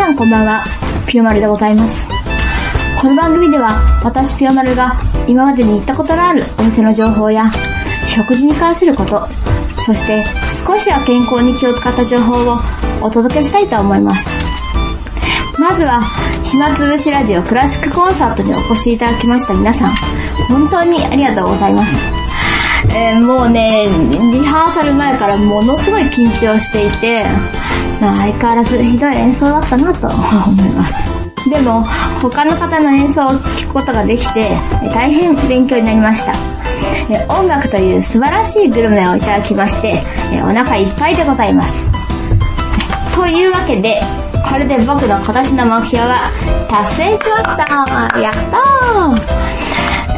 さんこんばんは、ピオマルでございます。この番組では、私ピオマルが今までに行ったことのあるお店の情報や、食事に関すること、そして少しは健康に気を使った情報をお届けしたいと思います。まずは、暇つぶしラジオクラシックコンサートにお越しいただきました皆さん、本当にありがとうございます。えーもうね、リハーサル前からものすごい緊張していて、相変わらずひどい演奏だったなと思います。でも、他の方の演奏を聞くことができて、大変勉強になりました。音楽という素晴らしいグルメをいただきまして、お腹いっぱいでございます。というわけで、これで僕の今年の目標が達成しましたやったー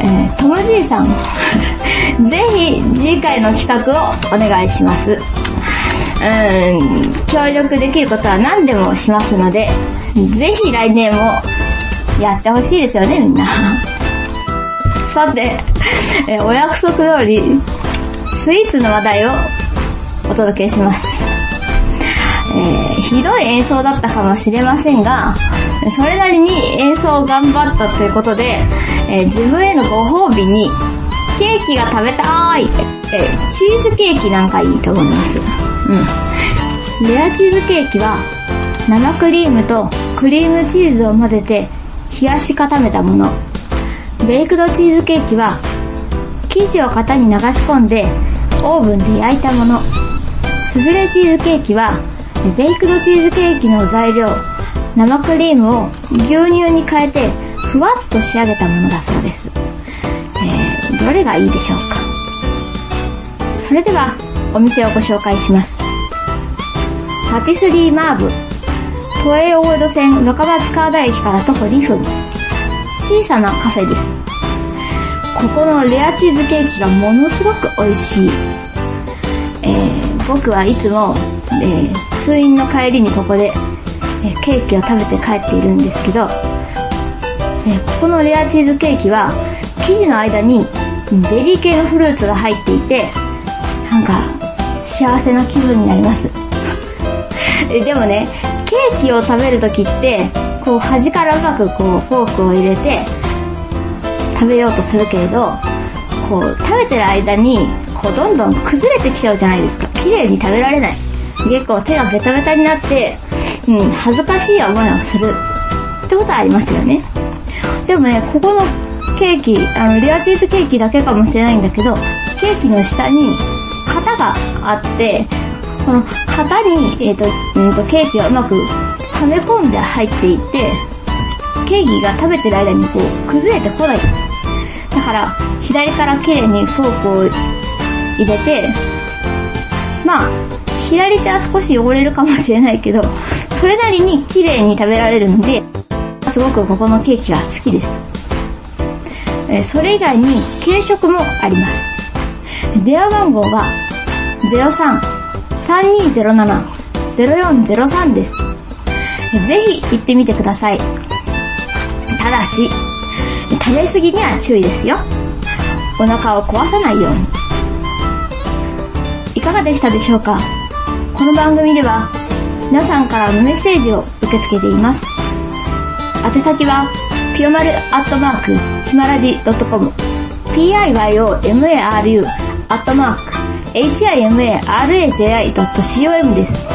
えー、ともじいさん、ぜひ次回の企画をお願いします。うん、協力できることは何でもしますので、ぜひ来年もやってほしいですよね、みんな。さて、えお約束通り、スイーツの話題をお届けします。えーひどい演奏だったかもしれませんが、それなりに演奏を頑張ったということで、えー自分へのご褒美に、ケーキが食べたーい、えーチーズケーキなんかいいと思います。うん。レアチーズケーキは、生クリームとクリームチーズを混ぜて冷やし固めたもの。ベイクドチーズケーキは、生地を型に流し込んでオーブンで焼いたもの。スフレチーズケーキは、ベイクドチーズケーキの材料、生クリームを牛乳に変えて、ふわっと仕上げたものだそうです。えー、どれがいいでしょうかそれでは、お店をご紹介します。パティスリーマーブ、都営大江戸線若松川田駅から徒歩2分。小さなカフェです。ここのレアチーズケーキがものすごく美味しい。えー僕はいつも、えー通院の帰りにここで、えーケーキを食べて帰っているんですけど、えここのレアチーズケーキは生地の間にベリー系のフルーツが入っていて、なんか幸せな気分になります。でもね、ケーキを食べるときって、こう端からうまくこうフォークを入れて食べようとするけれど、こう食べてる間にこうどんどん崩れてきちゃうじゃないですか。綺麗に食べられない。結構手がベタベタになって、うん、恥ずかしい思いをするってことはありますよね。でもね、ここのケーキ、あの、レアチーズケーキだけかもしれないんだけど、ケーキの下に型があって、この型に、えっ、と、うんと、ケーキがうまくはめ込んで入っていって、ケーキが食べてる間にこう、崩れてこない。だから、左から綺麗にフォークを入れて、まあ、左手は少し汚れるかもしれないけど、それなりに綺麗に食べられるので、すごくここのケーキが好きです。えそれ以外に軽食もあります。電話番号は03 3207-0403です。ぜひ行ってみてください。ただし、食べ過ぎには注意ですよ。お腹を壊さないように。いかがでしたでしょうか？この番組では皆さんからのメッセージを受け付けています。宛先は、ぴよまるアットマーク、ひまらじ .com、piyomaru アットマーク、himaraji.com です。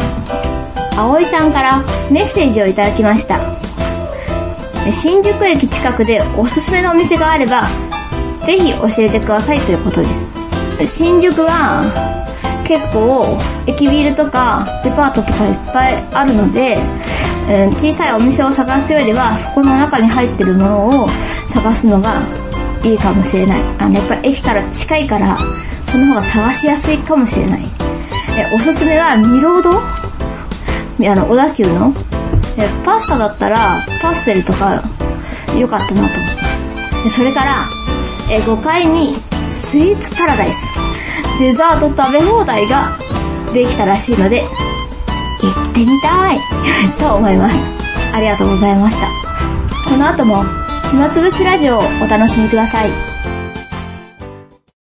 葵さんからメッセージをいただきました。新宿駅近くでおすすめのお店があれば、ぜひ教えてくださいということです。新宿は結構駅ビルとかデパートとかいっぱいあるので、え小さいお店を探すよりはそこの中に入ってるものを探すのがいいかもしれない。あの、やっぱり駅から近いから、その方が探しやすいかもしれない。えおすすめはミロード？あの、小田急の？えパスタだったら、パステルとか良かったなと思います。でそれから、え5階にスイーツパラダイス、デザート食べ放題ができたらしいので、行ってみたい と思います。ありがとうございました。この後も、暇つぶしラジオをお楽しみください。